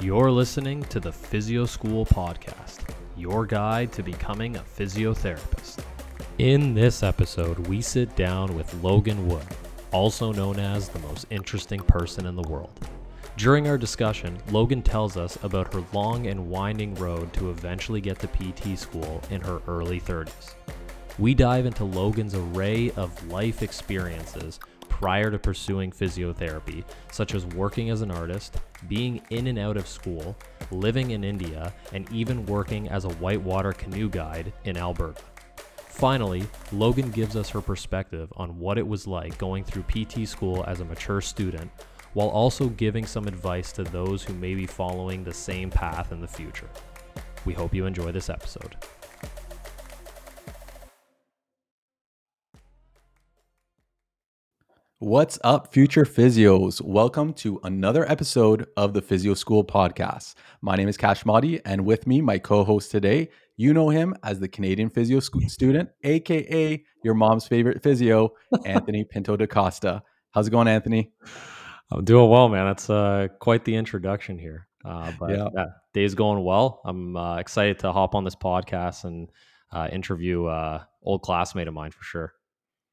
You're listening to the Physio School Podcast, your guide to becoming a physiotherapist. In this episode, we sit down with Logan Wood, also known as the most interesting person in the world. During our discussion, Logan tells us about her long and winding road to eventually get to PT school in her early 30s. We dive into Logan's array of life experiences prior to pursuing physiotherapy, such as working as an artist, being in and out of school, living in India, and even working as a whitewater canoe guide in Alberta. Finally, Logan gives us her perspective on what it was like going through PT school as a mature student, while also giving some advice to those who may be following the same path in the future. We hope you enjoy this episode. What's up, future physios? Welcome to another episode of the Physio School podcast. My name is Kash Madi, and with me, my co host today, you know him as the Canadian physio student, aka your mom's favorite physio, Anthony Pinto da Costa. How's it going, Anthony? I'm doing well, man. That's uh, quite the introduction here. Uh, but yeah. yeah, day's going well. I'm uh, excited to hop on this podcast and uh, interview uh, old classmate of mine for sure.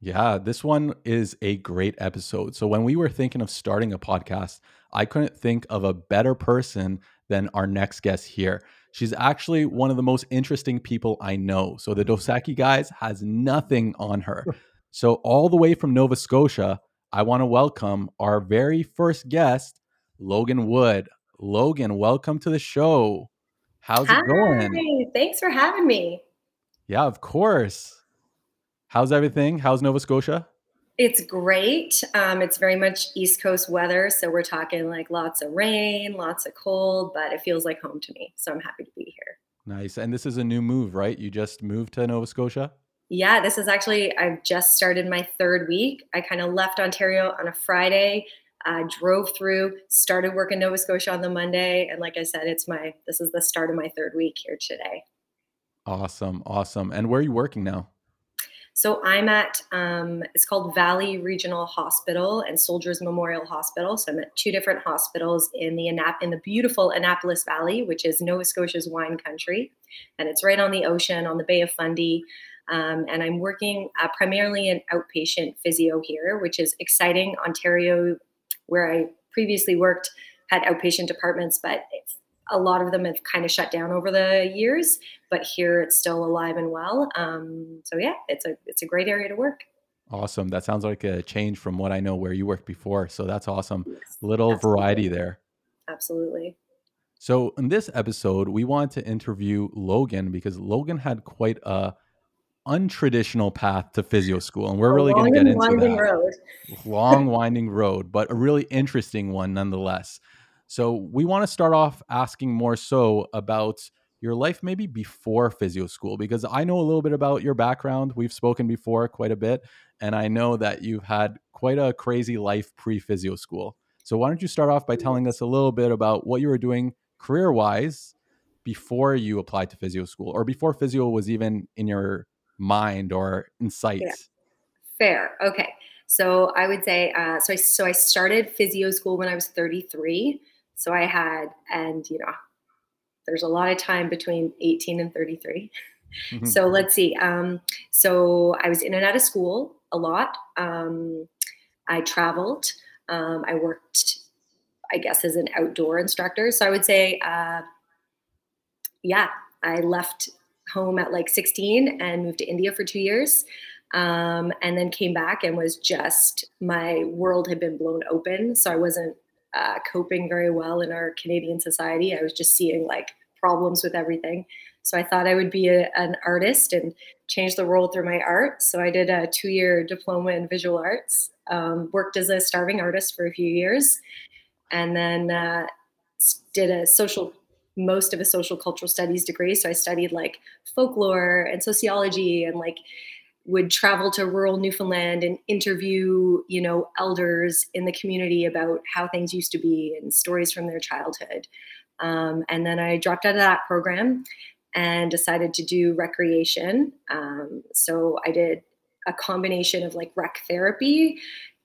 Yeah, this one is a great episode. So, when we were thinking of starting a podcast, I couldn't think of a better person than our next guest here. She's actually one of the most interesting people I know. So, the mm-hmm. Dos Equis guys has nothing on her. So, all the way from Nova Scotia, I want to welcome our very first guest, Logan Wood. Logan, welcome to the show. How's Hi, it going? Thanks for having me. Yeah, of course. How's everything? How's Nova Scotia? It's great. Um, it's very much East Coast weather. So we're talking like lots of rain, lots of cold, but it feels like home to me. So I'm happy to be here. Nice. And this is a new move, right? You just moved to Nova Scotia? Yeah, this is actually, I've just started my third week. I kind of left Ontario on a Friday, uh, drove through, started work in Nova Scotia on the Monday. And like I said, it's my, this is the start of my third week here today. Awesome. Awesome. And where are you working now? So I'm at um, it's called Valley Regional Hospital and Soldiers Memorial Hospital. So I'm at two different hospitals in the Annap- in the beautiful Annapolis Valley, which is Nova Scotia's wine country, and it's right on the ocean on the Bay of Fundy. Um, and I'm working uh, primarily in outpatient physio here, which is exciting. Ontario, where I previously worked, had outpatient departments, but a lot of them have kind of shut down over the years, but here it's still alive and well. Um, so yeah, it's a it's a great area to work. Awesome. That sounds like a change from what I know where you worked before. So that's awesome. Yes, Little absolutely. variety there. Absolutely. So in this episode, we want to interview Logan because Logan had quite a untraditional path to physio school, and we're really going to get into that. Road. Long winding road, but a really interesting one nonetheless. So we want to start off asking more so about your life maybe before physio school because I know a little bit about your background. We've spoken before quite a bit and I know that you've had quite a crazy life pre physio school. So why don't you start off by telling us a little bit about what you were doing career-wise before you applied to physio school or before physio was even in your mind or in sight? Yeah. Fair. Okay. So I would say uh, so I so I started physio school when I was 33. So I had, and you know, there's a lot of time between 18 and 33. Mm-hmm. So let's see. Um, so I was in and out of school a lot. Um, I traveled. Um, I worked, I guess, as an outdoor instructor. So I would say, uh, yeah, I left home at like 16 and moved to India for two years. Um, and then came back and was just my world had been blown open. So I wasn't uh, coping very well in our Canadian society. I was just seeing like problems with everything. So I thought I would be a, an artist and change the world through my art. So I did a two year diploma in visual arts, um, worked as a starving artist for a few years, and then uh, did a social most of a social cultural studies degree. So I studied like folklore and sociology and like would travel to rural Newfoundland and interview, you know, elders in the community about how things used to be and stories from their childhood. Um, and then I dropped out of that program and decided to do recreation. Um, so I did a combination of like rec therapy,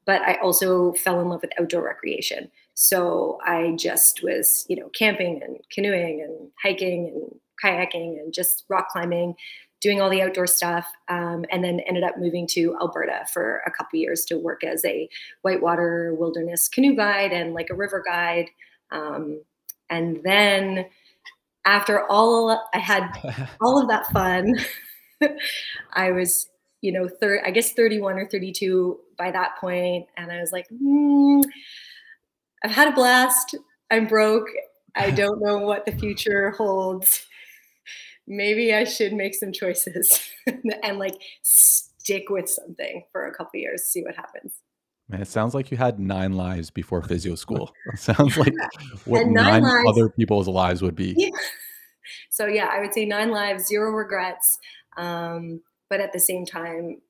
but I also fell in love with outdoor recreation. So I just was, you know, camping and canoeing and hiking and kayaking and just rock climbing, doing all the outdoor stuff, um, and then ended up moving to Alberta for a couple years to work as a whitewater wilderness canoe guide and like a river guide. Um, and then after all, I had all of that fun. I was, you know, third, I guess 31 or 32 by that point, and I was like, hmm, I've had a blast. I'm broke. I don't know what the future holds. Maybe I should make some choices and like stick with something for a couple years, see what happens. Man, it sounds like you had nine lives before physio school. It sounds like what nine, nine lives, other people's lives would be. Yeah. So yeah, I would say nine lives, zero regrets. Um, but at the same time,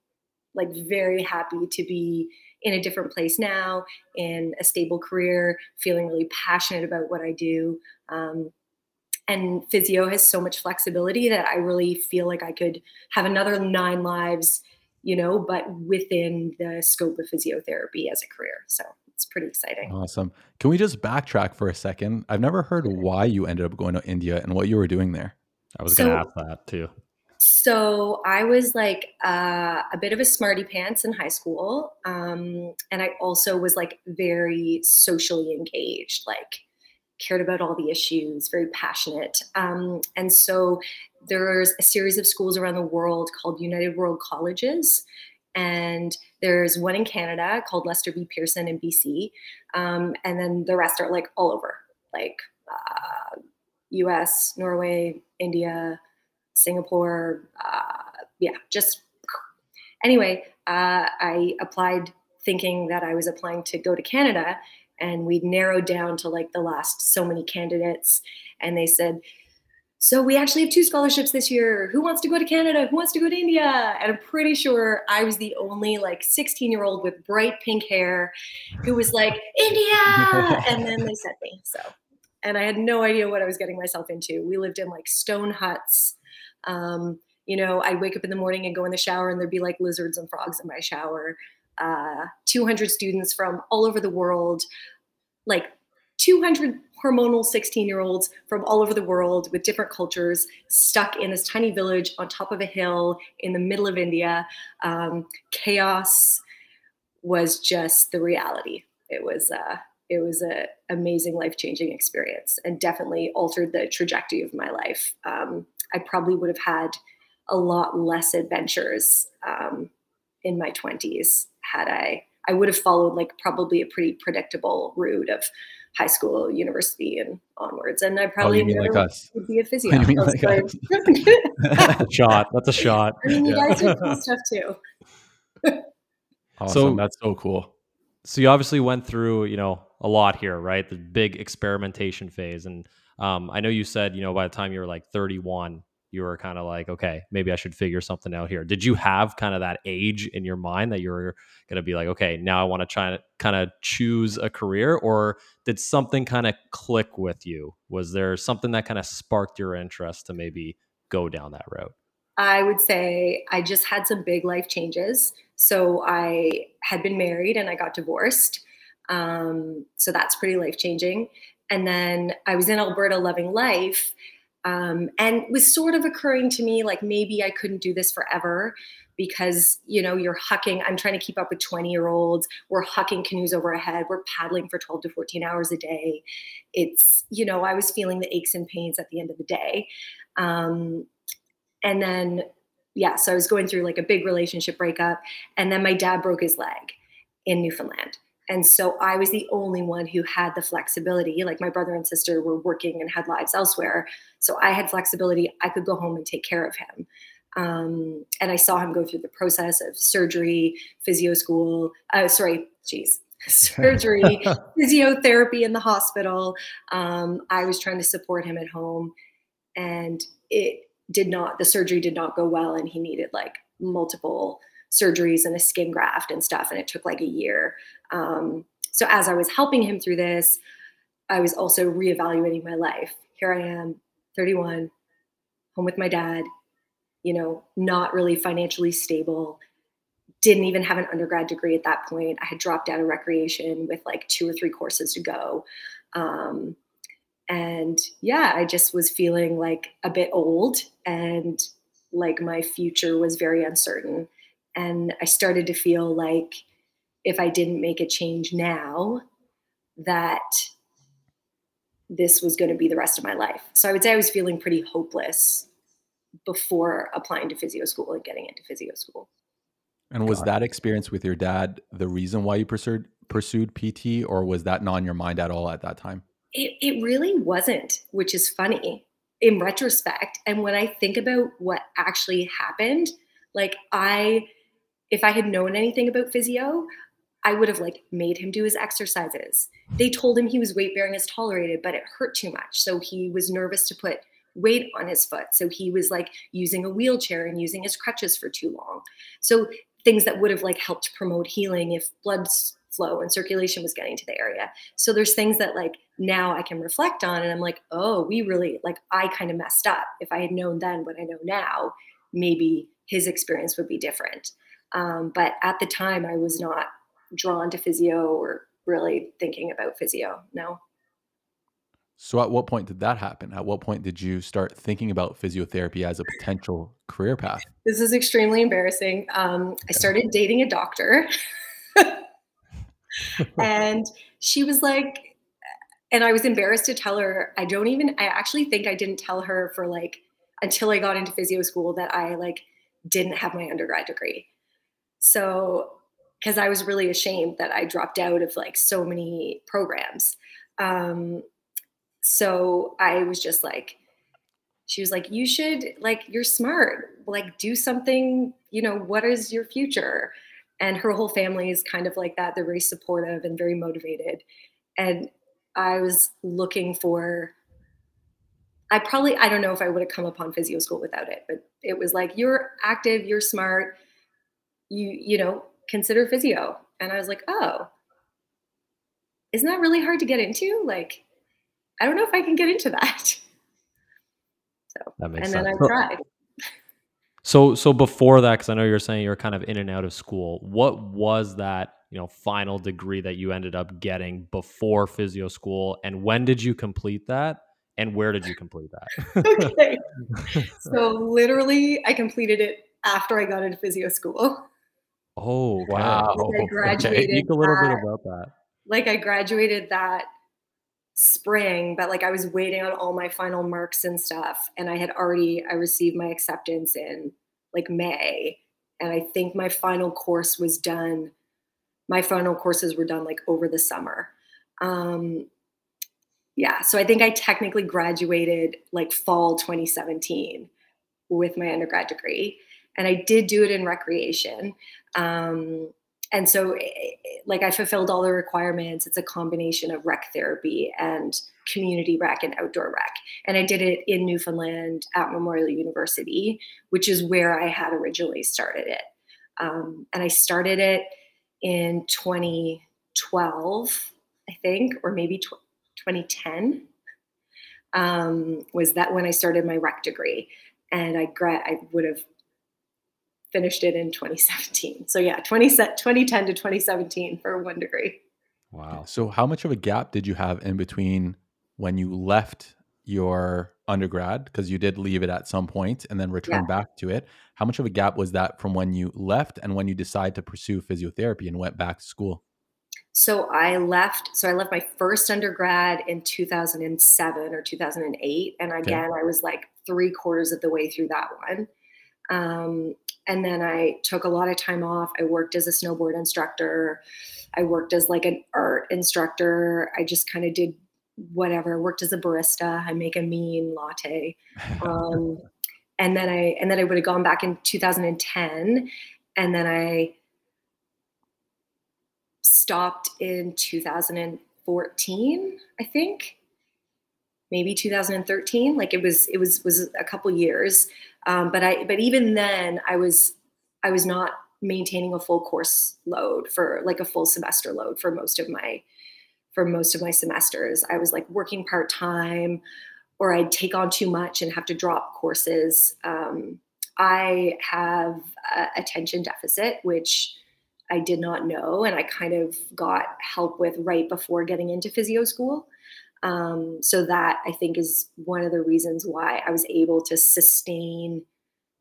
like very happy to be in a different place now, in a stable career, feeling really passionate about what I do. Um, and physio has so much flexibility that I really feel like I could have another nine lives, you know, but within the scope of physiotherapy as a career. So it's pretty exciting. Awesome. Can we just backtrack for a second? I've never heard why you ended up going to India and what you were doing there. I was so, going to ask that too. So I was like uh, a bit of a smarty pants in high school, um, and I also was like very socially engaged, like cared about all the issues, very passionate. Um, and so there's a series of schools around the world called United World Colleges, and there's one in Canada called Lester B. Pearson in BC, um, and then the rest are like all over, like uh, U.S., Norway, India. Singapore. Uh, yeah, just anyway, uh, I applied thinking that I was applying to go to Canada, and we narrowed down to like the last so many candidates, and they said. So we actually have two scholarships this year. Who wants to go to Canada? Who wants to go to India? And I'm pretty sure I was the only like 16 year old with bright pink hair who was like India. and then they sent me. So, and I had no idea what I was getting myself into. We lived in like stone huts um, you know, I'd wake up in the morning and go in the shower, and there'd be like lizards and frogs in my shower. Uh, 200 students from all over the world, like 200 hormonal 16 year olds from all over the world with different cultures stuck in this tiny village on top of a hill in the middle of India. Um, chaos was just the reality. It was uh, it was an amazing life changing experience and definitely altered the trajectory of my life. Um, I probably would have had a lot less adventures um, in my 20s had I I would have followed like probably a pretty predictable route of high school, university, and onwards. And I oh, probably oh, never like would be a physio. Like a shot. That's a shot. I mean, you yeah. guys do cool stuff too. awesome. So that's so cool. So you obviously went through, you know, a lot here, right? The big experimentation phase, and um, I know you said, you know, by the time you were like 31, you were kind of like, okay, maybe I should figure something out here. Did you have kind of that age in your mind that you were going to be like, okay, now I want to try to kind of choose a career? Or did something kind of click with you? Was there something that kind of sparked your interest to maybe go down that route? I would say I just had some big life changes. So I had been married and I got divorced. Um, so that's pretty life changing. And then I was in Alberta loving life. Um, and was sort of occurring to me like maybe I couldn't do this forever because you know you're hucking i'm trying to keep up with 20 year olds we're hucking canoes over head. We're paddling for 12 to 14 hours a day. It's you know i was feeling the aches and pains at the end of the day. Um, and then yeah so i was going through like a big relationship breakup. And then my dad broke his leg in newfoundland and so I was the only one who had the flexibility. Like my brother and sister were working and had lives elsewhere. So I had flexibility. I could go home and take care of him. Um, and I saw him go through the process of surgery, physio school, uh, sorry, geez, surgery, physiotherapy in the hospital. Um, I was trying to support him at home. And it did not, the surgery did not go well. And he needed like multiple surgeries and a skin graft and stuff. And it took like a year. Um, so as I was helping him through this, I was also reevaluating my life. Here I am, 31, home with my dad, you know, not really financially stable, didn't even have an undergrad degree at that point. I had dropped out of recreation with like two or three courses to go. Um, and yeah, I just was feeling like a bit old and like my future was very uncertain. And I started to feel like if I didn't make a change now, that this was going to be the rest of my life. So I would say I was feeling pretty hopeless before applying to physio school and getting into physio school. And was that experience with your dad the reason why you pursued pursued PT, or was that not on your mind at all at that time? It it really wasn't, which is funny in retrospect. And when I think about what actually happened, like I, if I had known anything about physio, I would have like made him do his exercises. They told him he was weight bearing as tolerated, but it hurt too much. So he was nervous to put weight on his foot. So he was like using a wheelchair and using his crutches for too long. So things that would have like helped promote healing if blood flow and circulation was getting to the area. So there's things that like now I can reflect on and I'm like, oh, we really like I kind of messed up. If I had known then what I know now, maybe his experience would be different. Um, but at the time, I was not drawn to physio or really thinking about physio. No. So, at what point did that happen? At what point did you start thinking about physiotherapy as a potential career path? This is extremely embarrassing. Um, I started dating a doctor, and she was like, and I was embarrassed to tell her. I don't even, I actually think I didn't tell her for like until I got into physio school that I like didn't have my undergrad degree. So, because I was really ashamed that I dropped out of like so many programs. Um, so I was just like, she was like, you should, like, you're smart, like, do something, you know, what is your future? And her whole family is kind of like that. They're very supportive and very motivated. And I was looking for, I probably, I don't know if I would have come upon physio school without it, but it was like, you're active, you're smart, you, you know, consider physio. And I was like, oh, isn't that really hard to get into? Like, I don't know if I can get into that. So, that makes and sense. then I tried. So, so before that, because I know you're saying you're kind of in and out of school. What was that, you know, final degree that you ended up getting before physio school, and when did you complete that? And where did you complete that? okay. So literally, I completed it after I got into physio school. Oh wow! I graduated. Okay. A little that, bit about that. Like I graduated that spring, but like I was waiting on all my final marks and stuff. And I had already, I received my acceptance in like May. And I think my final course was done. My final courses were done like over the summer. Um, yeah. So I think I technically graduated like fall 2017 with my undergrad degree. And I did do it in recreation. Um, and so eh, eh, like i fulfilled all the requirements. It's a combination of rec therapy and community rec and outdoor rec. And i did it in newfoundland at memorial university which is where i had originally started it. Um, and i started it in 2012 i think or maybe tw- 2010 um, was that when i started my rec degree. And i gra- i would have finished it in 2017. So yeah, 20, 2010 to 2017 for one degree. Wow. So how much of a gap did you have in between when you left your undergrad because you did leave it at some point and then return yeah. back to it. How much of a gap was that from when you left and when you decided to pursue physiotherapy and went back to school? So I left. So I left my first undergrad in 2007 or 2008, and again okay. I was like three quarters of the way through that one. Um, and then I took a lot of time off. I worked as a snowboard instructor. I worked as like an art instructor. I just kind of did whatever. Worked as a barista. I make a mean latte. Um, and then I and then I would have gone back in 2010, and then I stopped in 2014, I think, maybe 2013. Like it was it was was a couple years. Um, but I, but even then, I was, I was not maintaining a full course load for like a full semester load for most of my, for most of my semesters. I was like working part time, or I'd take on too much and have to drop courses. Um, I have attention deficit, which I did not know, and I kind of got help with right before getting into physio school. Um, so that I think is one of the reasons why I was able to sustain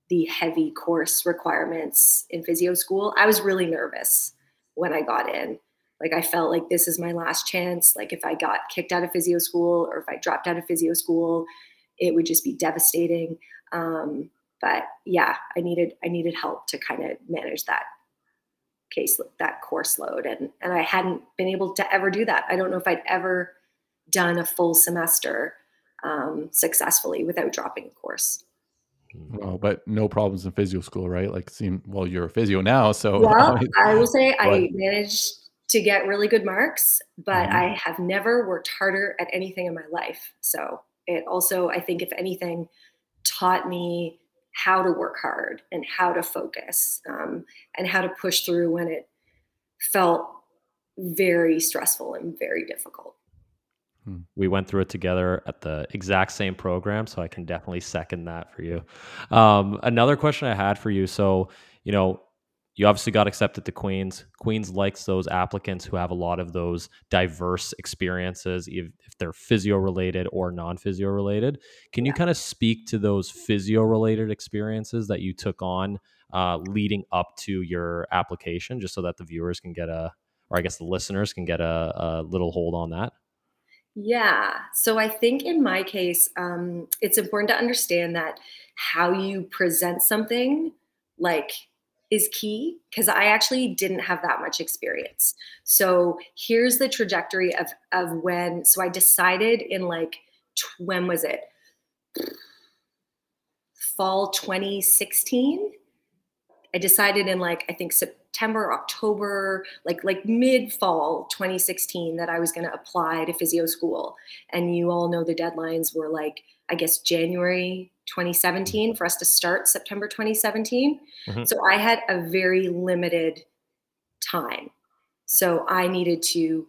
the heavy course requirements in physio school. I was really nervous when I got in. Like I felt like this is my last chance. Like if I got kicked out of physio school or if I dropped out of physio school, it would just be devastating. Um, but yeah, I needed I needed help to kind of manage that case that course load and and I hadn't been able to ever do that. I don't know if I'd ever done a full semester um, successfully without dropping a course. Well, but no problems in physio school, right? Like, seem well, you're a physio now, so. Well, I will say but, I managed to get really good marks, but mm-hmm. I have never worked harder at anything in my life. So it also, I think, if anything, taught me how to work hard and how to focus um, and how to push through when it felt very stressful and very difficult. Hmm. We went through it together at the exact same program, so I can definitely second that for you. Um, another question I had for you so, you know, you obviously got accepted to Queens. Queens likes those applicants who have a lot of those diverse experiences, if, if they're physio related or non physio related. Can yeah. you kind of speak to those physio related experiences that you took on uh, leading up to your application, just so that the viewers can get a, or I guess the listeners can get a, a little hold on that? Yeah. So I think in my case, um, it's important to understand that how you present something, like is key because I actually didn't have that much experience. So here's the trajectory of of when. So I decided in like when was it? Fall 2016. I decided in like I think September, October, like like mid fall 2016 that I was going to apply to physio school. And you all know the deadlines were like I guess January 2017 for us to start September 2017. Mm-hmm. So I had a very limited time. So I needed to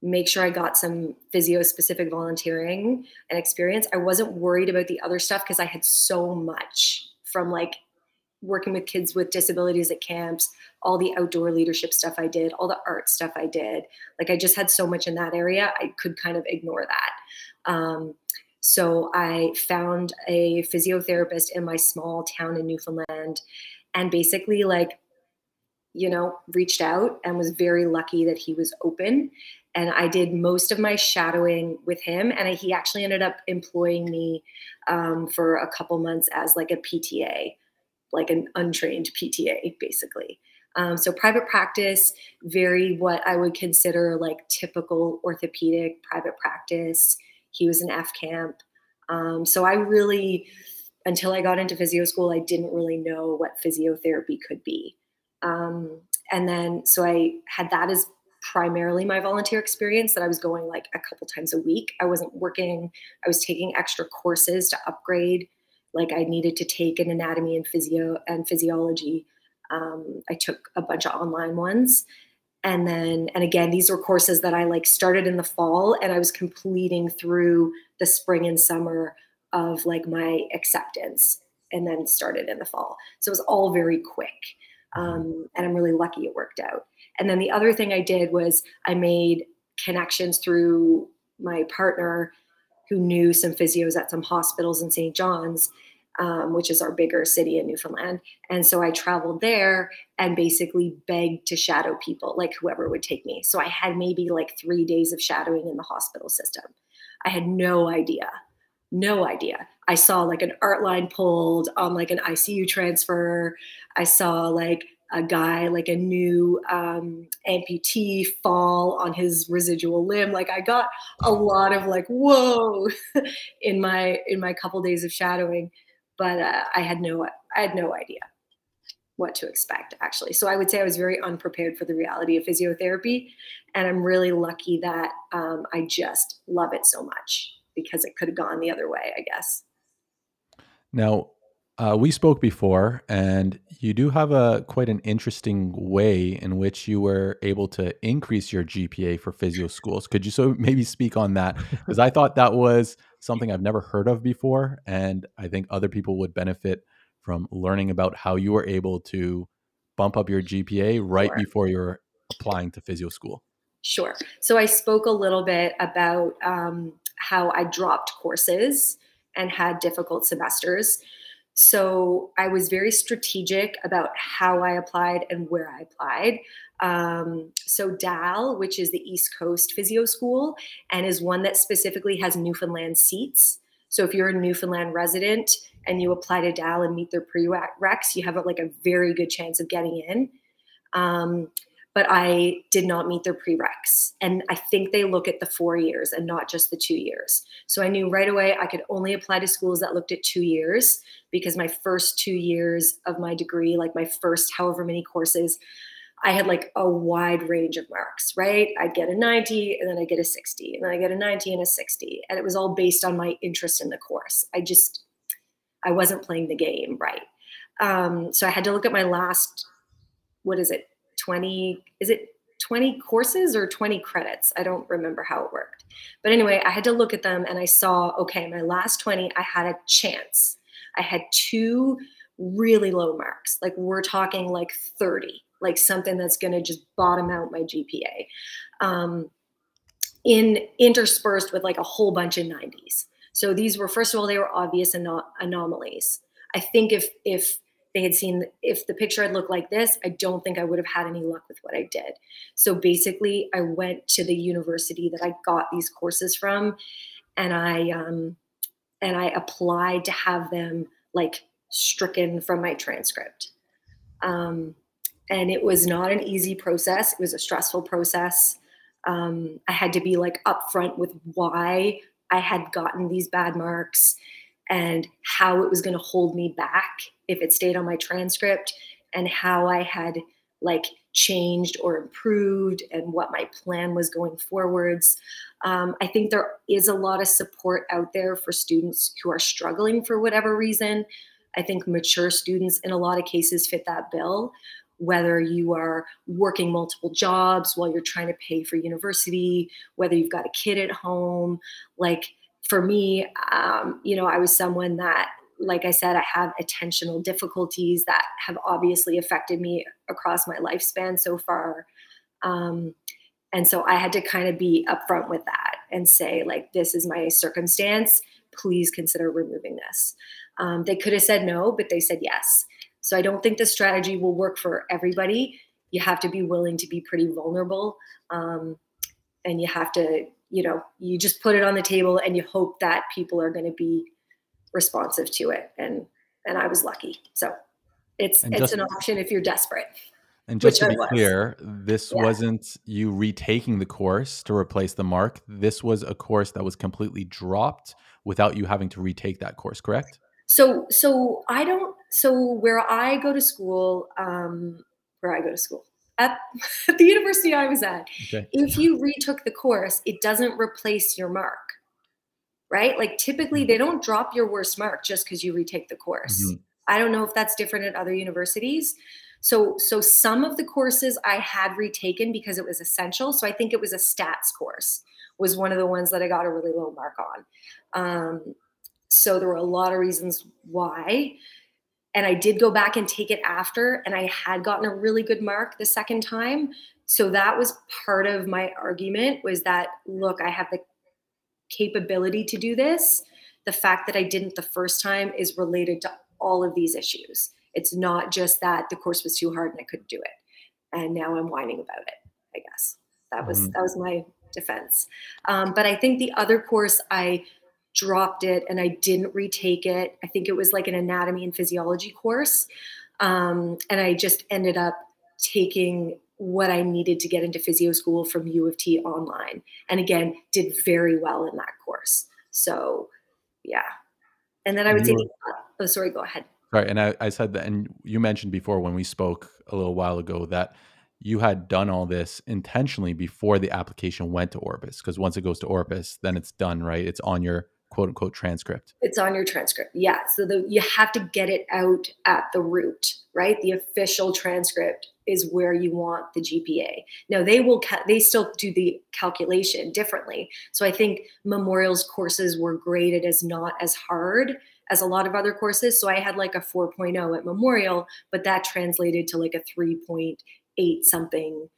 make sure I got some physio specific volunteering and experience. I wasn't worried about the other stuff because I had so much from like working with kids with disabilities at camps, all the outdoor leadership stuff I did, all the art stuff I did. Like I just had so much in that area, I could kind of ignore that. Um, so I found a physiotherapist in my small town in Newfoundland and basically, like, you know, reached out and was very lucky that he was open. And I did most of my shadowing with him. And he actually ended up employing me um, for a couple months as like a PTA, like an untrained PTA, basically. Um, so private practice, very what I would consider like typical orthopedic private practice. He was an F camp. Um, so I really, until I got into physio school, I didn't really know what physiotherapy could be. Um, and then, so I had that as primarily my volunteer experience that I was going like a couple times a week. I wasn't working, I was taking extra courses to upgrade. Like I needed to take an anatomy and physio and physiology. Um, I took a bunch of online ones and then and again these were courses that i like started in the fall and i was completing through the spring and summer of like my acceptance and then started in the fall so it was all very quick mm-hmm. um, and i'm really lucky it worked out and then the other thing i did was i made connections through my partner who knew some physios at some hospitals in st john's um, which is our bigger city in Newfoundland. And so I traveled there and basically begged to shadow people, like whoever would take me. So I had maybe like three days of shadowing in the hospital system. I had no idea, no idea. I saw like an art line pulled on like an ICU transfer. I saw like a guy like a new um, amputee fall on his residual limb like i got a lot of like whoa in my in my couple days of shadowing but uh, I had no I had no idea what to expect actually. So I would say I was very unprepared for the reality of physiotherapy, and I'm really lucky that um, I just love it so much because it could have gone the other way, I guess. Now, uh, we spoke before, and you do have a quite an interesting way in which you were able to increase your GPA for physio schools. Could you so maybe speak on that? Because I thought that was something I've never heard of before, and I think other people would benefit from learning about how you were able to bump up your GPA right sure. before you're applying to physio school? Sure. So I spoke a little bit about um, how I dropped courses and had difficult semesters. So I was very strategic about how I applied and where I applied. Um, so DAL, which is the East Coast Physio School, and is one that specifically has Newfoundland seats. So if you're a Newfoundland resident and you apply to DAL and meet their prereqs, you have like a very good chance of getting in. Um, but I did not meet their prereqs. And I think they look at the four years and not just the two years. So I knew right away I could only apply to schools that looked at two years because my first two years of my degree, like my first however many courses, I had like a wide range of marks, right? I'd get a 90 and then I get a 60 and then I get a 90 and a 60. And it was all based on my interest in the course. I just, I wasn't playing the game right. Um, so I had to look at my last, what is it, 20 is it 20 courses or 20 credits? I don't remember how it worked. But anyway i had to look at them and i saw okay my last 20 i had a chance. I had two really low marks like we're talking like 30 like something that's going to just bottom out my gpa um, in interspersed with like a whole bunch of 90s so these were first of all they were obvious anom- anomalies. I think if if they had seen if the picture had looked like this, I don't think I would have had any luck with what I did. So basically, I went to the university that I got these courses from, and I um, and I applied to have them like stricken from my transcript. Um, and it was not an easy process. It was a stressful process. Um, I had to be like upfront with why I had gotten these bad marks and how it was going to hold me back if it stayed on my transcript and how I had like changed or improved and what my plan was going forwards. Um, I think there is a lot of support out there for students who are struggling for whatever reason. I think mature students in a lot of cases fit that bill. Whether you are working multiple jobs while you're trying to pay for university, whether you've got a kid at home, like for me, um, you know, I was someone that, like I said, I have attentional difficulties that have obviously affected me across my lifespan so far. Um, and so I had to kind of be upfront with that and say, like, this is my circumstance. Please consider removing this. Um, they could have said no, but they said yes. So I don't think the strategy will work for everybody. You have to be willing to be pretty vulnerable. Um, and you have to you know you just put it on the table and you hope that people are going to be responsive to it. And and i was lucky. So it's and it's just, an option if you're desperate and just to be clear this yeah. wasn't you retaking the course to replace the mark. This was a course that was completely dropped without you having to retake that course correct? So so i don't so where i go to school um where i go to school at, the university I was at, okay. if you retook the course, it doesn't replace your mark, right? Like typically mm-hmm. they don't drop your worst mark just because you retake the course. Mm-hmm. I don't know if that's different at other universities. So, so some of the courses I had retaken because it was essential. So I think it was a stats course was one of the ones that I got a really low mark on. Um, so there were a lot of reasons why and I did go back and take it after, and I had gotten a really good mark the second time. So that was part of my argument was that look, I have the capability to do this. The fact that I didn't the first time is related to all of these issues. It's not just that the course was too hard and I couldn't do it. And now I'm whining about it, I guess. That was mm-hmm. that was my defense. Um, but I think the other course I dropped it and I didn't retake it. I think it was like an anatomy and physiology course. Um, and I just ended up taking what I needed to get into physio school from U of T online. And again, did very well in that course. So, yeah. And then I would say, oh, sorry, go ahead. Right. And I, I said that, and you mentioned before when we spoke a little while ago that you had done all this intentionally before the application went to ORPAS. Because once it goes to ORPAS, then it's done, right? It's on your quote unquote transcript? It's on your transcript. Yeah. So the, you have to get it out at the root, right? The official transcript is where you want the GPA. Now they will ca- they still do the calculation differently. So I think Memorial's courses were graded as not as hard as a lot of other courses. So I had like a 4.0 at Memorial, but that translated to like a 3.8 something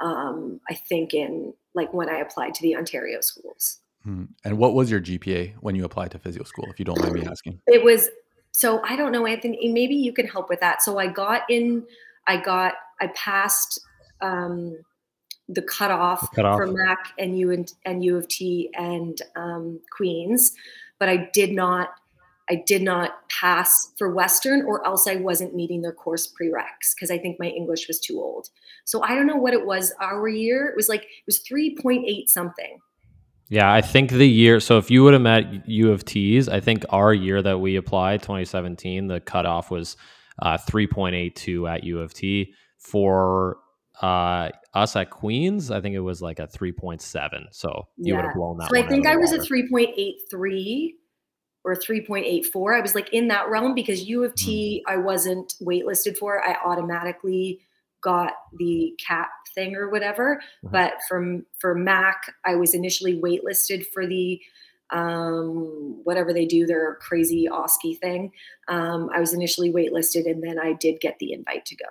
um, I think in like when I applied to the Ontario schools. Hmm. And what was your GPA when you applied to physio school, if you don't mind me asking? It was so I don't know, Anthony. Maybe you can help with that. So I got in, I got, I passed um, the cutoff, cutoff. for Mac and U and, and U of T and um, Queens, but I did not. I did not pass for Western, or else I wasn't meeting their course prereqs because I think my English was too old. So I don't know what it was our year. It was like it was three point eight something. Yeah, I think the year. So if you would have met U of T's, I think our year that we applied, 2017, the cutoff was uh, 3.82 at U of T. For uh, us at Queens, I think it was like a 3.7. So you yeah. would have blown that. So I think I was a 3.83 or 3.84. I was like in that realm because U of T, mm. I wasn't waitlisted for. I automatically got the cap thing or whatever. Mm-hmm. But from for Mac, I was initially waitlisted for the um, whatever they do, their crazy OSCE thing. Um, I was initially waitlisted, and then I did get the invite to go.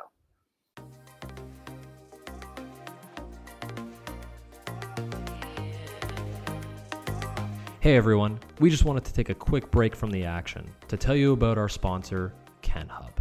Hey everyone, we just wanted to take a quick break from the action to tell you about our sponsor, KenHub.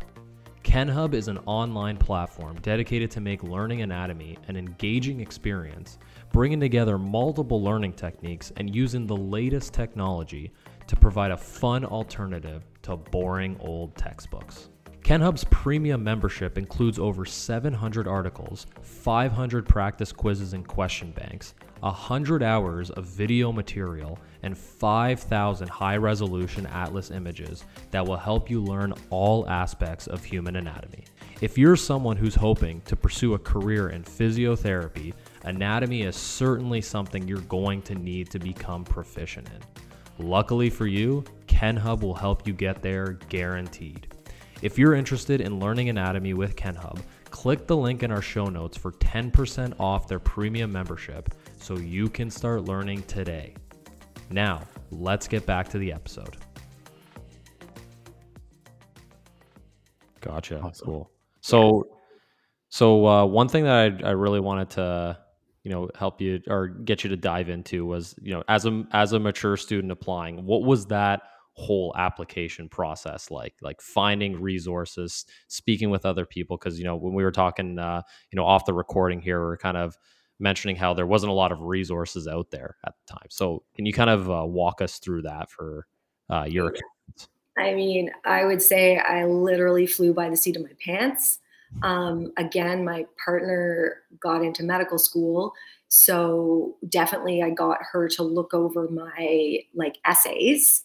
KenHub is an online platform dedicated to make learning anatomy an engaging experience, bringing together multiple learning techniques and using the latest technology to provide a fun alternative to boring old textbooks. KenHub's premium membership includes over 700 articles, 500 practice quizzes and question banks, 100 hours of video material, and 5,000 high resolution Atlas images that will help you learn all aspects of human anatomy. If you're someone who's hoping to pursue a career in physiotherapy, anatomy is certainly something you're going to need to become proficient in. Luckily for you, KenHub will help you get there guaranteed. If you're interested in learning anatomy with KenHub, click the link in our show notes for 10% off their premium membership so you can start learning today. Now, let's get back to the episode. Gotcha. Awesome. Cool. So, so uh, one thing that I, I really wanted to, you know, help you or get you to dive into was, you know, as a as a mature student applying, what was that whole application process like? Like finding resources, speaking with other people, because you know when we were talking, uh, you know, off the recording here, we are kind of mentioning how there wasn't a lot of resources out there at the time. So, can you kind of uh, walk us through that for uh, your experience? I mean, I would say I literally flew by the seat of my pants. Um, again, my partner got into medical school, so definitely I got her to look over my like essays.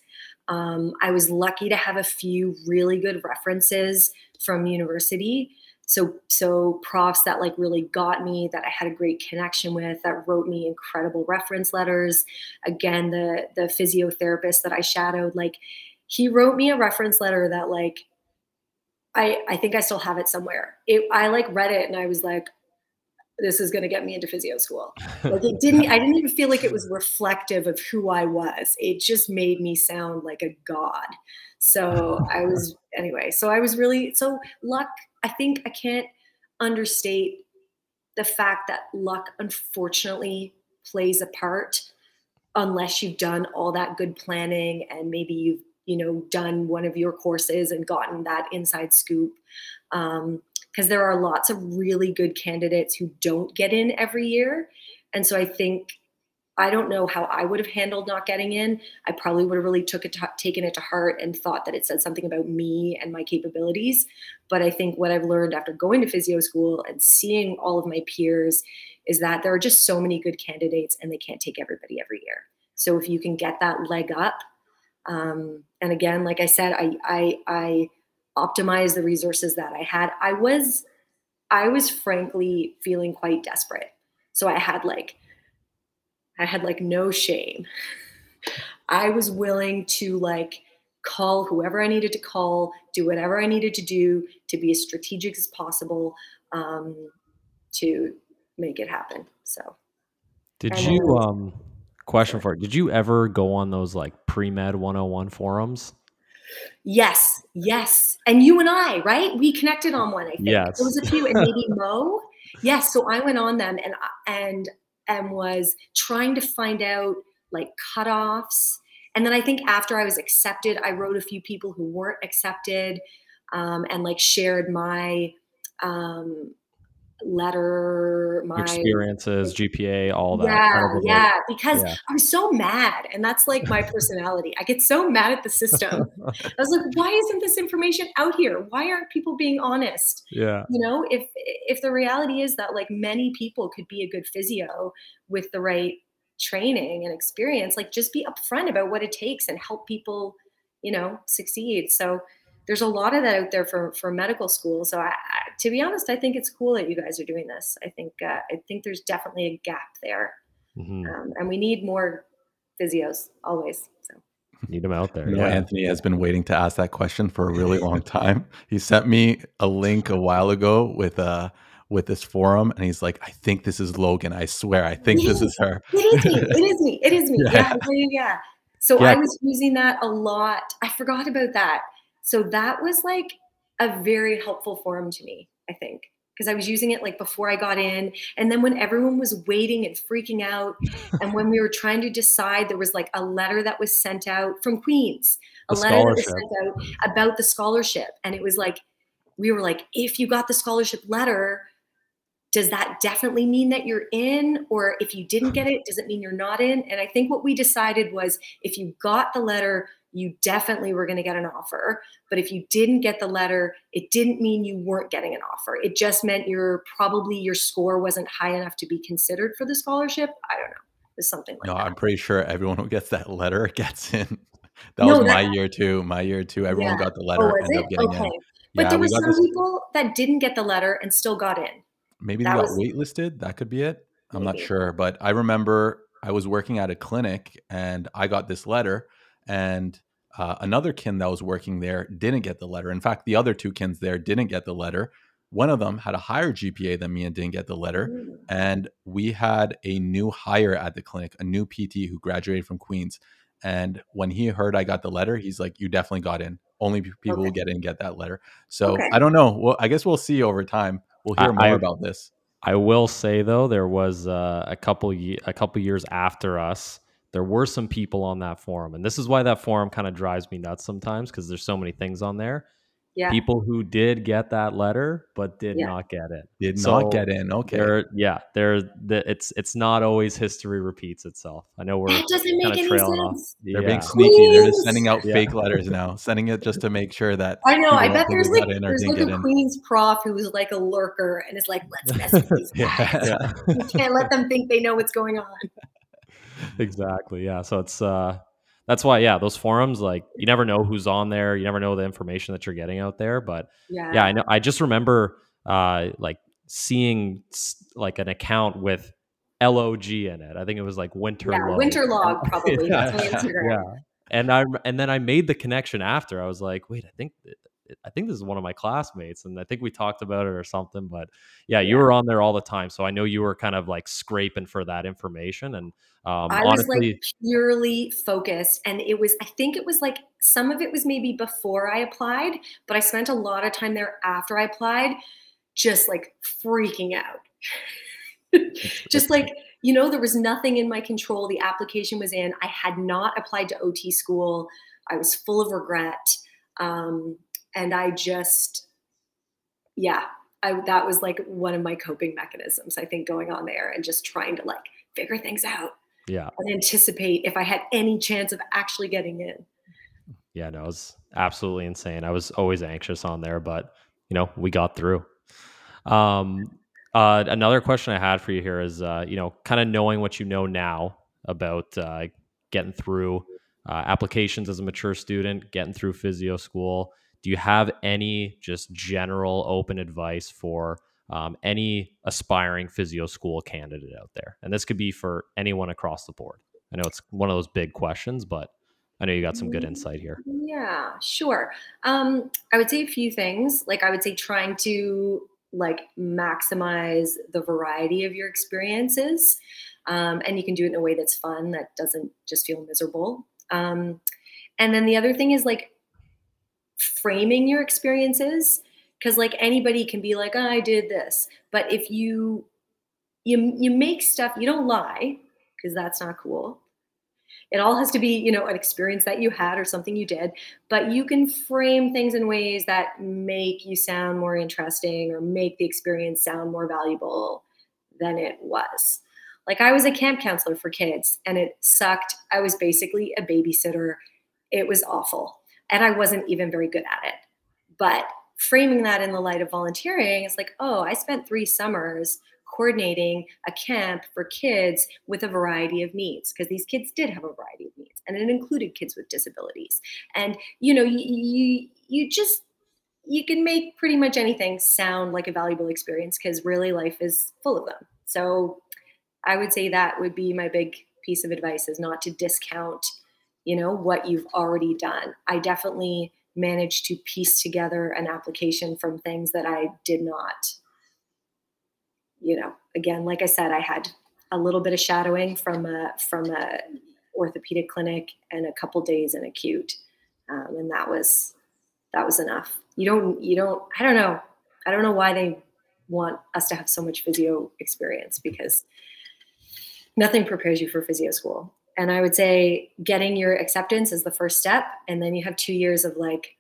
Um, I was lucky to have a few really good references from university so so profs that like really got me that i had a great connection with that wrote me incredible reference letters. Again the the physiotherapist that i shadowed like he wrote me a reference letter that like i i think i still have it somewhere. It i like read it and i was like this is going to get me into physio school. Like it didn't i didn't even feel like it was reflective of who i was. It just made me sound like a god. So i was anyway so i was really so luck I think I can't understate the fact that luck unfortunately plays a part unless you've done all that good planning and maybe you've you know done one of your courses and gotten that inside scoop. Because um, there are lots of really good candidates who don't get in every year. And so i think I don't know how I would have handled not getting in. I probably would have really took it to, taken it to heart and thought that it said something about me and my capabilities. But I think what I've learned after going to physio school and seeing all of my peers is that there are just so many good candidates and they can't take everybody every year. So if you can get that leg up, um, and again, like I said, I I, I optimized the resources that I had. I was I was frankly feeling quite desperate. So I had like I had like no shame. I was willing to like call whoever I needed to call, do whatever I needed to do to be as strategic as possible. um, to make it happen. So, did you um question for it? Did you ever go on those like pre med 101 forums? Yes, yes. And you and I, right? We connected on one, I think. Yes. There was a few, and maybe Mo. Yes. So I went on them and and and was trying to find out like cutoffs. And then I think after I was accepted, I wrote a few people who weren't accepted um, and like shared my um, letter, my experiences, GPA, all that. Yeah, yeah. Because yeah. I'm so mad, and that's like my personality. I get so mad at the system. I was like, why isn't this information out here? Why aren't people being honest? Yeah. You know, if if the reality is that like many people could be a good physio with the right training and experience, like just be upfront about what it takes and help people, you know, succeed. So there's a lot of that out there for for medical school. So I, I, to be honest, I think it's cool that you guys are doing this. I think uh, I think there's definitely a gap there, mm-hmm. um, and we need more physios always. So need them out there. You know, yeah. Anthony has been waiting to ask that question for a really long time. he sent me a link a while ago with a. Uh, with this forum and he's like i think this is logan i swear i think this is her it is me it is me it is me yeah yeah, yeah. so yeah. i was using that a lot i forgot about that so that was like a very helpful forum to me, I think, because I was using it like before I got in. And then when everyone was waiting and freaking out, and when we were trying to decide, there was like a letter that was sent out from Queens, a letter that was sent out about the scholarship. And it was like, we were like, if you got the scholarship letter, does that definitely mean that you're in? Or if you didn't get it, does it mean you're not in? And I think what we decided was if you got the letter, you definitely were going to get an offer. But if you didn't get the letter, it didn't mean you weren't getting an offer. It just meant your probably your score wasn't high enough to be considered for the scholarship. I don't know. It's something like no, that. I'm pretty sure everyone who gets that letter gets in. That no, was that, my year too. My year too. Everyone yeah. got the letter. Oh, was it? okay. In. But yeah, there were some this... people that didn't get the letter and still got in. Maybe that they got was... waitlisted. That could be it. I'm Maybe. not sure. But I remember I was working at a clinic and I got this letter and uh, another kin that was working there didn't get the letter. In fact, the other two kins there didn't get the letter. One of them had a higher GPA than me and didn't get the letter. And we had a new hire at the clinic, a new PT who graduated from Queens. And when he heard I got the letter, he's like, "You definitely got in. Only people okay. will get in get that letter." So okay. I don't know. Well, I guess we'll see over time. We'll hear more I, about this. I will say though, there was uh, a couple ye- a couple years after us there were some people on that forum and this is why that forum kind of drives me nuts sometimes because there's so many things on there. Yeah. people who did get that letter but did yeah. not get it. Did so not get in okay. they're, yeah they're the, it's it's not always history repeats itself. I know we're that doesn't make any sense off. they're yeah. being sneaky. They're just sending out fake letters now sending it just to make sure that i know i bet there's like there's like a queen's prof who's like a lurker and is like let's mess with these guys. You can't let them think they know what's going on exactly. Yeah. So it's uh that's why yeah, those forums like you never know who's on there, you never know the information that you're getting out there, but yeah, yeah I know I just remember uh like seeing like an account with LOG in it. I think it was like winter yeah, log. winter log probably. yeah. yeah. And I and then I made the connection after. I was like, wait, I think I think this is one of my classmates, and I think we talked about it or something. But yeah, you were on there all the time, so I know you were kind of like scraping for that information. And um, I honestly, was like purely focused, and it was I think it was like some of it was maybe before I applied, but I spent a lot of time there after I applied, just like freaking out. just like you know there was nothing in my control the application was in i had not applied to ot school i was full of regret um, and I just, yeah, I, that was like one of my coping mechanisms, I think, going on there and just trying to like figure things out. Yeah. And anticipate if I had any chance of actually getting in. Yeah, no, it was absolutely insane. I was always anxious on there, but you know, we got through. Um, uh, another question I had for you here is, uh, you know, kind of knowing what you know now about uh, getting through uh, applications as a mature student, getting through physio school do you have any just general open advice for um, any aspiring physio school candidate out there? And this could be for anyone across the board. I know it's one of those big questions, but I know you got some good insight here. Yeah, sure. Um, I would say a few things. Like I would say trying to like maximize the variety of your experiences. Um, and you can do it in a way that's fun, that doesn't just feel miserable. Um, and then the other thing is like framing your experiences because like anybody can be like oh, i did this. But if you you you make stuff you don't lie because that's not cool. It all has to be you know an experience that you had or something you did but you can frame things in ways that make you sound more interesting or make the experience sound more valuable than it was. Like i was a camp counselor for kids and it sucked. I was basically a babysitter. It was awful and i wasn't even very good at it. But framing that in the light of volunteering is like oh i spent three summers coordinating a camp for kids with a variety of needs because these kids did have a variety of needs and it included kids with disabilities. And you know you, you, you just you can make pretty much anything sound like a valuable experience because really life is full of them. So i would say that would be my big piece of advice is not to discount you know what you've already done i definitely managed to piece together an application from things that i did not you know, again, like I said, I had a little bit of shadowing from a from a orthopedic clinic and a couple days in acute, um, and that was that was enough. You don't you don't I don't know I don't know why they want us to have so much physio experience because nothing prepares you for physio school. And I would say getting your acceptance is the first step, and then you have two years of like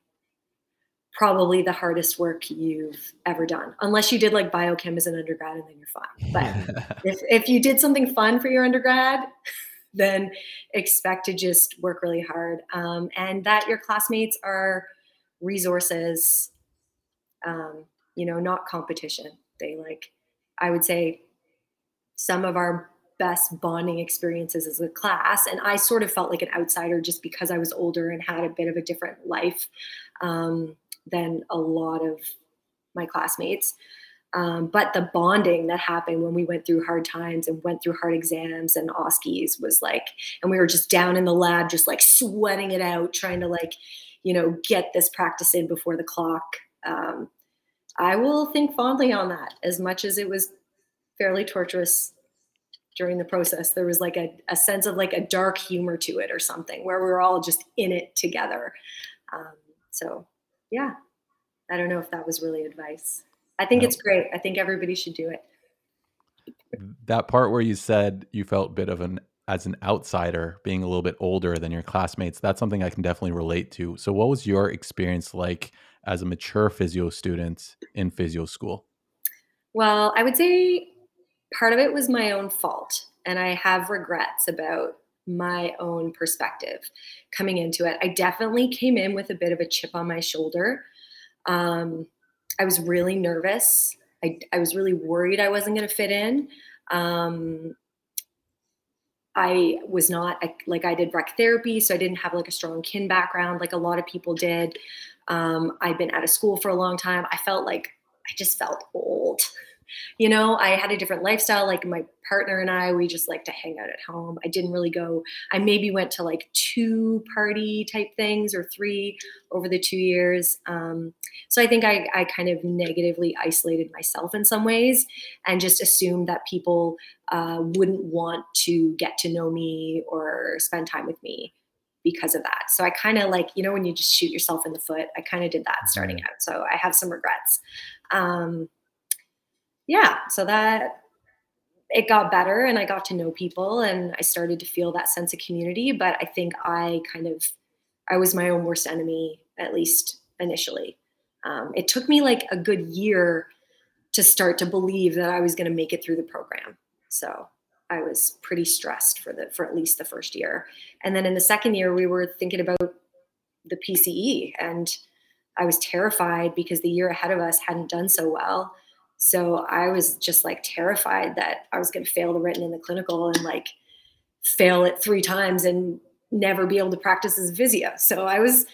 probably the hardest work you've ever done unless you did like biochem as an undergrad and then you're fine. But if, if you did something fun for your undergrad then expect to just work really hard. Um, and that your classmates are resources um, you know not competition. They like i would say some of our best bonding experiences as a class and i sort of felt like an outsider just because i was older and had a bit of a different life um, than a lot of my classmates. Um, but the bonding that happened when we went through hard times and went through hard exams and OSCEs was like, and we were just down in the lab, just like sweating it out, trying to like, you know, get this practice in before the clock. Um, I will think fondly on that as much as it was fairly torturous during the process. There was like a, a sense of like a dark humor to it or something where we were all just in it together. Um, so yeah, I don't know if that was really advice. I think no. it's great. I think everybody should do it. That part where you said you felt a bit of an as an outsider being a little bit older than your classmates, that's something I can definitely relate to. So what was your experience like as a mature physio student in physio school? Well, I would say part of it was my own fault and I have regrets about my own perspective coming into it. I definitely came in with a bit of a chip on my shoulder. Um, I was really nervous. I, I, was really worried I wasn't going to fit in. Um, I was not I, like I did rec therapy, so I didn't have like a strong kin background like a lot of people did. Um, I'd been out of school for a long time. I felt like I just felt old you know i had a different lifestyle like my partner and i we just like to hang out at home i didn't really go i maybe went to like two party type things or three over the two years um, so i think I, I kind of negatively isolated myself in some ways and just assumed that people uh, wouldn't want to get to know me or spend time with me because of that. So I kind of like, you know, when you just shoot yourself in the foot, I kind of did that starting out. So I have some regrets. Um, yeah, so that it got better and I got to know people and I started to feel that sense of community. But I think I kind of, I was my own worst enemy, at least initially. Um, it took me like a good year to start to believe that I was going to make it through the program. So I was pretty stressed for the for at least the first year. And then in the second year, we were thinking about the PCE, and I was terrified because the year ahead of us hadn't done so well. So I was just like terrified that I was going to fail the written and the clinical and like fail it three times and never be able to practice as physio. So I was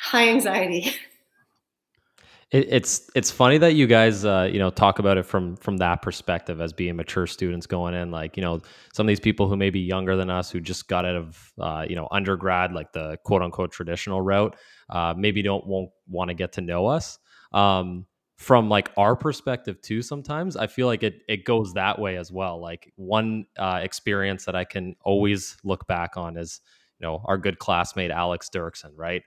high anxiety. It, it's it's funny that you guys uh, you know talk about it from from that perspective as being mature students going in. Like you know some of these people who may be younger than us who just got out of uh, you know undergrad, like the quote unquote traditional route, uh, maybe don't won't want to get to know us. Um, from like our perspective too sometimes i feel like it it goes that way as well. Like one uh, experience that i can always look back on is you know our good classmate alex dirksen right?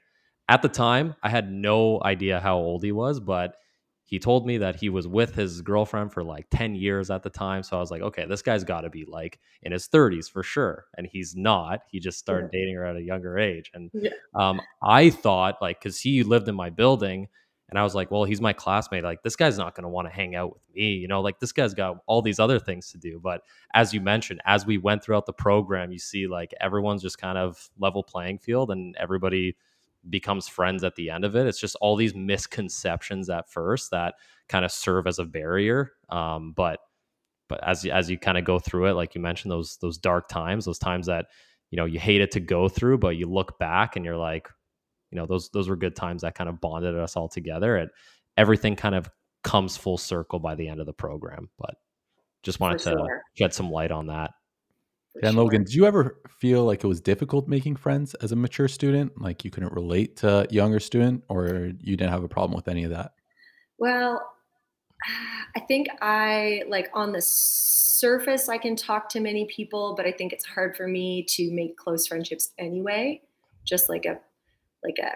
At the time i had no idea how old he was but he told me that he was with his girlfriend for like 10 years at the time. So i was like okay this guy's got to be like in his 30s for sure. And he's not. He just started yeah. dating her at a younger age. And yeah. um, i thought like because he lived in my building and I was like, well, he's my classmate. Like, this guy's not going to want to hang out with me. You know, like, this guy's got all these other things to do. But as you mentioned, as we went throughout the program, you see like everyone's just kind of level playing field and everybody becomes friends at the end of it. It's just all these misconceptions at first that kind of serve as a barrier. Um, but but as as you kind of go through it, like you mentioned, those those dark times, those times that you know you hate it to go through, but you look back and you're like, you know those those were good times that kind of bonded us all together and everything kind of comes full circle by the end of the program but just wanted For to sure. shed some light on that and sure. Logan, did you ever feel like it was difficult making friends as a mature student? Like you couldn't relate to younger student, or you didn't have a problem with any of that? Well, I think I like on the surface I can talk to many people, but I think it's hard for me to make close friendships anyway. Just like a like a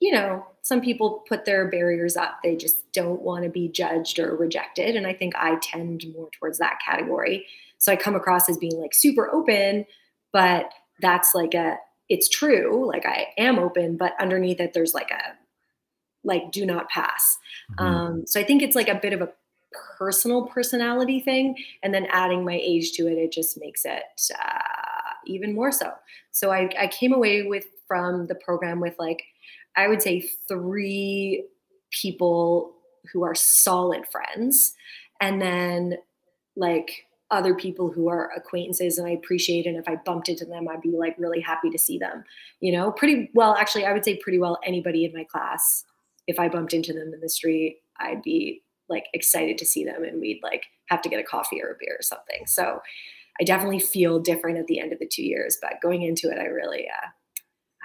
you know, some people put their barriers up. They just don't want to be judged or rejected. And I think I tend more towards that category. So I come across as being like super open, but that's like a, it's true. Like I am open, but underneath it, there's like a, like do not pass. Mm-hmm. Um, so I think it's like a bit of a personal personality thing. And then adding my age to it, it just makes it uh, even more so. So I, I came away with from the program with like, I would say three people who are solid friends. And then like other people who are acquaintances and I appreciate and if I bumped into them I'd be like really happy to see them. You know, pretty well actually I would say pretty well anybody in my class if I bumped into them in the street I'd be like excited to see them and we'd like have to get a coffee or a beer or something. So I definitely feel different at the end of the 2 years but going into it I really uh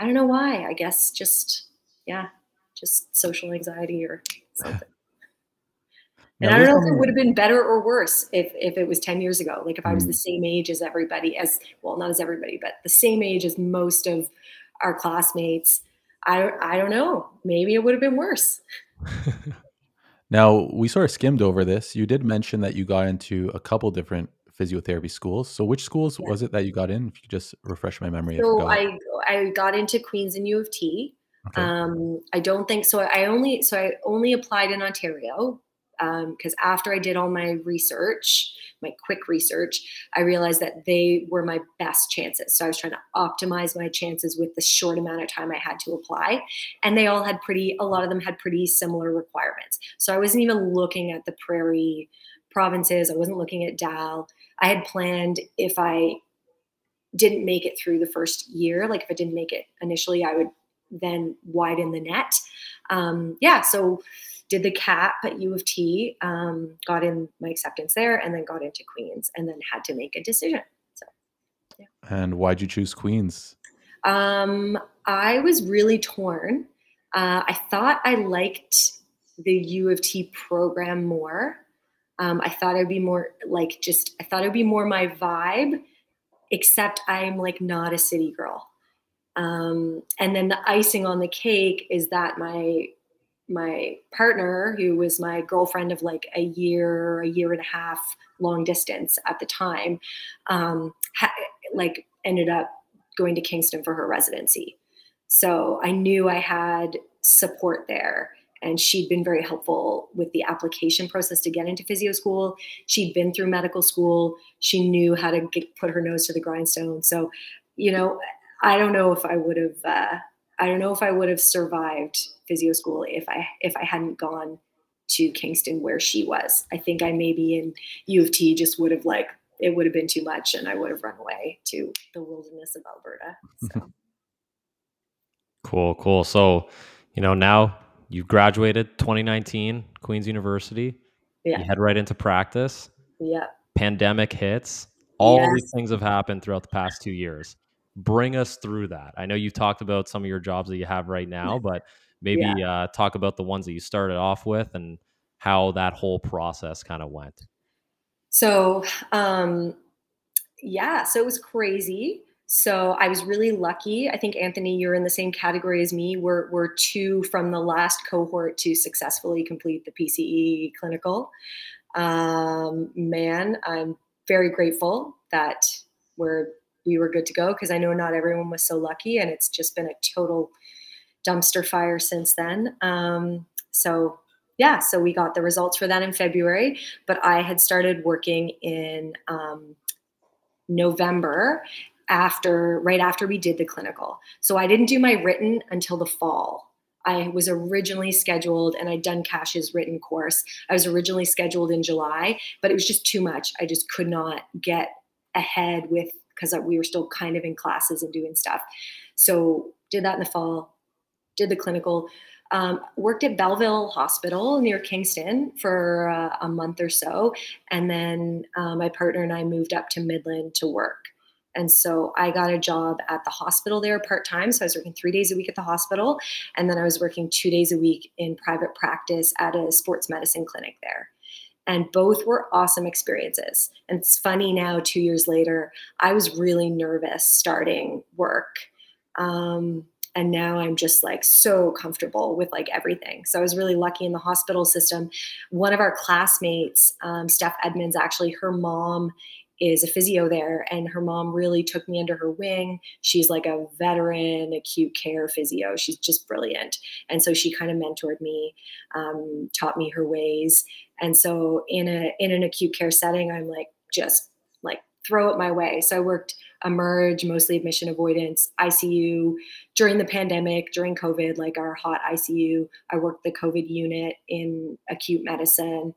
I don't know why. I guess just yeah, just social anxiety or something. And I don't know if it would have been better or worse if if it was 10 years ago. Like if I was the mm. same age as everybody, as well, not as everybody, but the same age as most of our classmates. I I don't know. Maybe it would have been worse. now we sort of skimmed over this. You did mention that you got into a couple different physiotherapy schools. So which schools yeah. was it that you got in? If you just refresh my memory. So I I got into Queens and U of T. Okay. Um, I don't think so. I only so I only applied in Ontario because um, after I did all my research, my quick research, I realized that they were my best chances. So I was trying to optimize my chances with the short amount of time I had to apply. And they all had pretty, a lot of them had pretty similar requirements. So I wasn't even looking at the prairie provinces, I wasn't looking at DAL. I had planned if I didn't make it through the first year, like if I didn't make it initially, I would then widen the net. Um, yeah, so did the CAP at U of T, um, got in my acceptance there, and then got into Queens, and then had to make a decision. So, yeah. And why'd you choose Queens? Um, I was really torn. Uh, I thought I liked the U of T program more. Um, I thought it'd be more like just, I thought it'd be more my vibe, except I'm like not a city girl. Um, and then the icing on the cake is that my my partner, who was my girlfriend of like a year, a year and a half long distance at the time, um, ha- like ended up going to Kingston for her residency. So I knew I had support there and she'd been very helpful with the application process to get into physio school. She'd been through medical school. She knew how to get, put her nose to the grindstone. So, you know, I don't know if I would have. Uh, I don't know if I would have survived physio school if I if I hadn't gone to Kingston where she was. I think I maybe in U of T just would have like it would have been too much and I would have run away to the wilderness of Alberta. So. cool, cool. So, you know, now you graduated 2019, Queen's University. Yeah. You head right into practice. Yeah. Pandemic hits. All yes. these things have happened throughout the past two years. bring us through that. I know you've talked about some of your jobs that you have right now, but maybe yeah. uh, talk about the ones that you started off with and how that whole process kind of went. So, um, yeah, so it was crazy. So I was really lucky. I think Anthony, you're in the same category as me. We're we're two from the last cohort to successfully complete the PCE clinical. Um, man, I'm very grateful that we're we were good to go because I know not everyone was so lucky, and it's just been a total dumpster fire since then. Um, so yeah, so we got the results for that in February, but I had started working in um, November after right after we did the clinical. So I didn't do my written until the fall. I was originally scheduled and I'd done Cash's written course. I was originally scheduled in July, but it was just too much. I just could not get ahead with because we were still kind of in classes and doing stuff. So did that in the fall, did the clinical, um, worked at Belleville Hospital near Kingston for uh, a month or so. And then uh, my partner and I moved up to Midland to work. And so I got a job at the hospital there part time. So I was working three days a week at the hospital. And then I was working two days a week in private practice at a sports medicine clinic there. And both were awesome experiences. And it's funny now, two years later, I was really nervous starting work. Um, and now i'm just like so comfortable with like everything so i was really lucky in the hospital system one of our classmates um, steph edmonds actually her mom is a physio there and her mom really took me under her wing. She's like a veteran acute care physio. She's just brilliant. And so she kind of mentored me um, taught me her ways. And so in a in an acute care setting i'm like just like throw it my way. So i worked emerge mostly admission avoidance icu during the pandemic during covid like our hot icu i worked the covid unit in acute medicine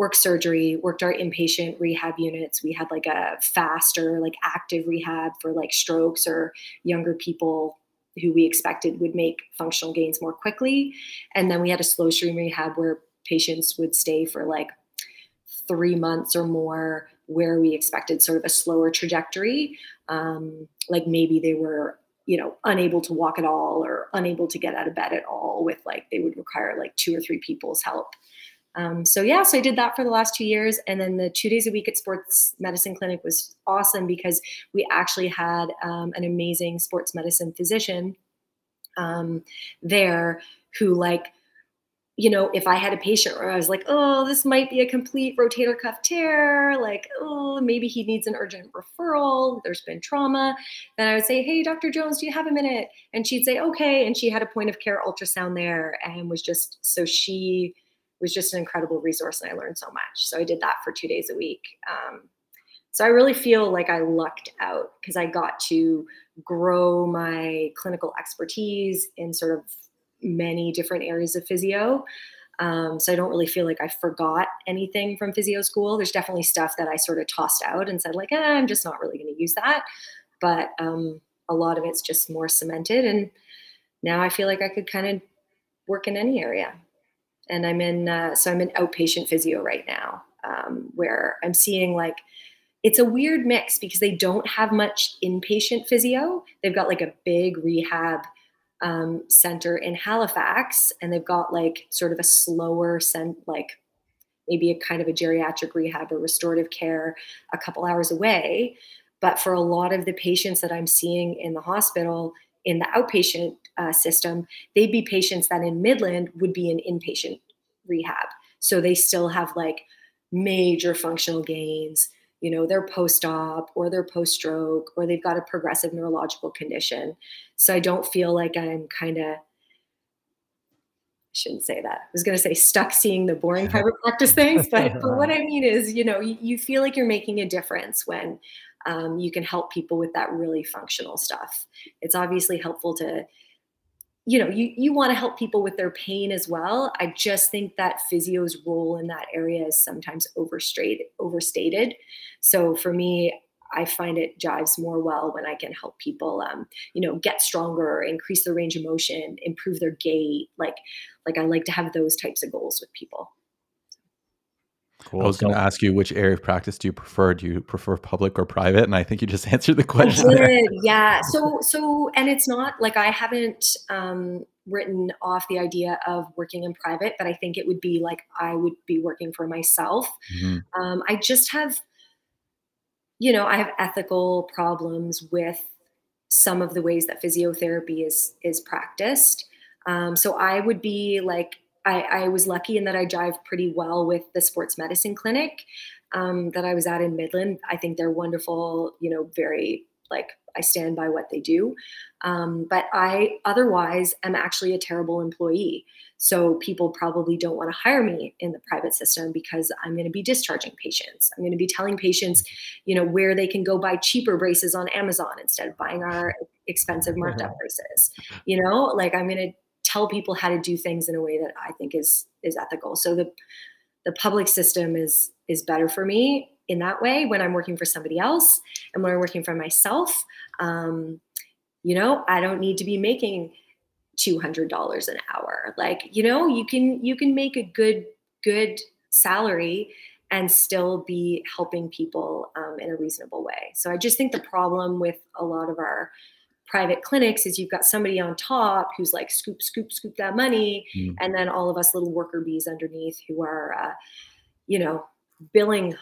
worked surgery, worked our inpatient rehab units. We had like a faster, like active rehab for like strokes or younger people who we expected would make functional gains more quickly. And then we had a slow stream rehab where patients would stay for like three months or more, where we expected sort of a slower trajectory. Um, like maybe they were you know unable to walk at all or unable to get out of bed at all with like they would require like two or three people's help um, so yeah, so I did that for the last two years, and then the two days a week at Sports Medicine Clinic was awesome because we actually had um, an amazing sports medicine physician um, there who like you know, if I had a patient where I was like, oh, this might be a complete rotator cuff tear, like, oh, maybe he needs an urgent referral, there's been trauma, then I would say, hey, Dr. Jones, do you have a minute? And she'd say, okay. And she had a point of care ultrasound there and was just, so she, was just an incredible resource and I learned so much. So I did that for two days a week. Um, so I really feel like I lucked out because I got to grow my clinical expertise in sort of many different areas of physio. Um, so I don't really feel like I forgot anything from physio school. There's definitely stuff that I sort of tossed out and said like, eh, I'm just not really going to use that. But um, a lot of it's just more cemented, and now I feel like I could kind of work in any area and I'm in uh, so I'm in outpatient physio right now, um, where I'm seeing like it's a weird mix because they don't have much inpatient physio. They've got like a big rehab um, center in Halifax, and they've got like sort of a slower sent like maybe a kind of a geriatric rehab or restorative care a couple hours away. But for a lot of the patients that I'm seeing in the hospital, in the outpatient uh, system, they'd be patients that in Midland would be in inpatient rehab. So they still have like major functional gains. You know, they're post op or they're post stroke or they've got a progressive neurological condition. So I don't feel like I'm kind of I shouldn't say that. I was going to say stuck seeing the boring private practice things, but, but what I mean is, you know, you, you, feel like you're making a difference when um, you can help people with that really functional stuff. It's obviously helpful to, you know, you, you want to help people with their pain as well. I just think that physio's role in that area is sometimes overstated. So for me, I find it jives more well when I can help people, um, you know, get stronger, increase their range of motion, improve their gait. Like, like I like to have those types of goals with people. Cool. I was going to ask you which area of practice do you prefer? Do you prefer public or private? And I think you just answered the question. I did, yeah. So, so, and it's not like I haven't um, written off the idea of working in private, but I think it would be like I would be working for myself. Mm-hmm. Um, I just have, you know, I have ethical problems with some of the ways that physiotherapy is is practiced. Um, so I would be like I, I, was lucky in that I jive pretty well with the sports medicine clinic um, that I was at in Midland. I think they're wonderful, you know, very like I stand by what they do. Um, but I otherwise am actually a terrible employee. So people probably don't want to hire me in the private system because I'm going to be discharging patients. I'm going to be telling patients, you know, where they can go buy cheaper braces on Amazon instead of buying our expensive marked up braces. You know, like I'm going to tell people how to do things in a way that I think is is ethical. So the the public system is is better for me in that way when I'm working for somebody else and when I'm working for myself. Um, you know, I don't need to be making two hundred dollars an hour. Like you know, you can you can make a good good salary and still be helping people um, in a reasonable way. So I just think the problem with a lot of our private clinics is you've got somebody on top who's like scoop scoop scoop that money mm. and then all of us little worker bees underneath who are uh, you know billing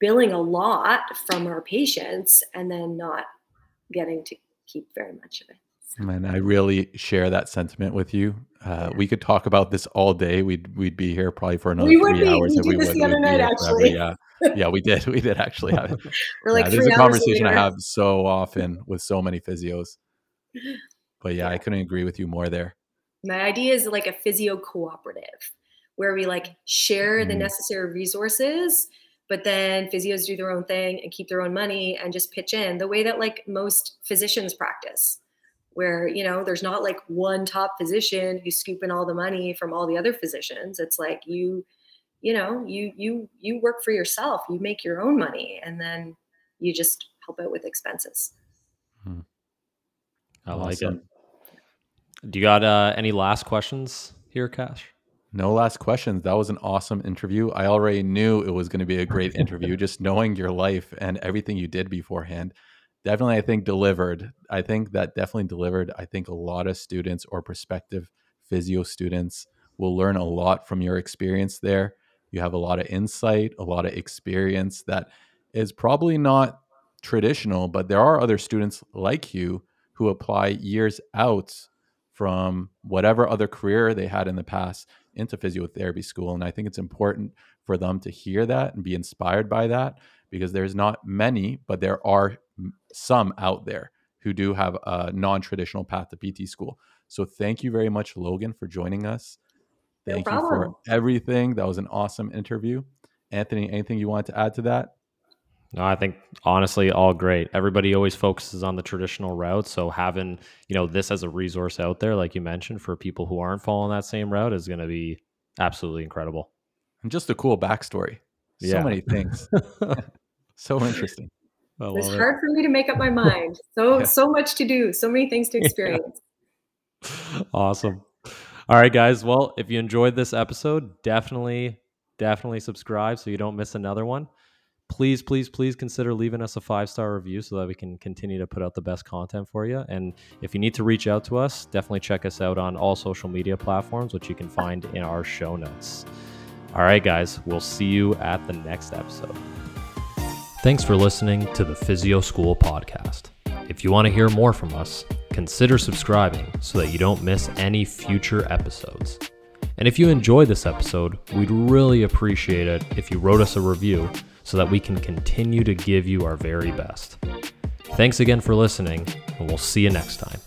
billing a lot from our patients and then not getting to keep very much of it Man, I really share that sentiment with you. Uh, we could talk about this all day. We'd we'd be here probably for another we three be. hours. We did we this would. the other night, actually. Yeah, yeah, we did. We did actually have it. We're like yeah, this is a conversation later. I have so often with so many physios. But yeah, yeah, I couldn't agree with you more there. My idea is like a physio cooperative where we like share mm. the necessary resources but then physios do their own thing and keep their own money and just pitch in the way that like most physicians practice where you know there's not like one top physician who's scooping all the money from all the other physicians it's like you you know you you you work for yourself you make your own money and then you just help out with expenses hmm. i like awesome. it do you got uh, any last questions here cash no last questions. That was an awesome interview. I already knew it was going to be a great interview, just knowing your life and everything you did beforehand definitely, I think delivered. I think that definitely delivered. I think a lot of students or prospective physio students will learn a lot from your experience there. You have a lot of insight, a lot of experience that is probably not traditional, but there are other students like you who apply years out from whatever other career they had in the past into physiotherapy school. And I think it's important for them to hear that and be inspired by that because there's not many, but there are some out there who do have a non-traditional path to PT school. So thank you very much, Logan, for joining us. Thank no you for everything. That was an awesome interview. Anthony, anything you want to add to that? No, I think honestly, all great. Everybody always focuses on the traditional route, so having you know this as a resource out there, like you mentioned, for people who aren't following that same route, is going to be absolutely incredible. And just a cool backstory. So yeah. many things. so interesting. It's it. hard for me to make up my mind. So yeah. so much to do, so many things to experience. Yeah. Awesome. All right, guys. Well, if you enjoyed this episode, definitely, definitely subscribe so you don't miss another one. Please, please, please consider leaving us a five star review so that we can continue to put out the best content for you. And if you need to reach out to us, definitely check us out on all social media platforms, which you can find in our show notes. All right, guys. We'll see you at the next episode. Thanks for listening to the Physio School podcast. If you want to hear more from us, consider subscribing so that you don't miss any future episodes. And if you enjoyed this episode, we'd really appreciate it if you wrote us a review so that we can continue to give you our very best. Thanks again for listening, and we'll see you next time.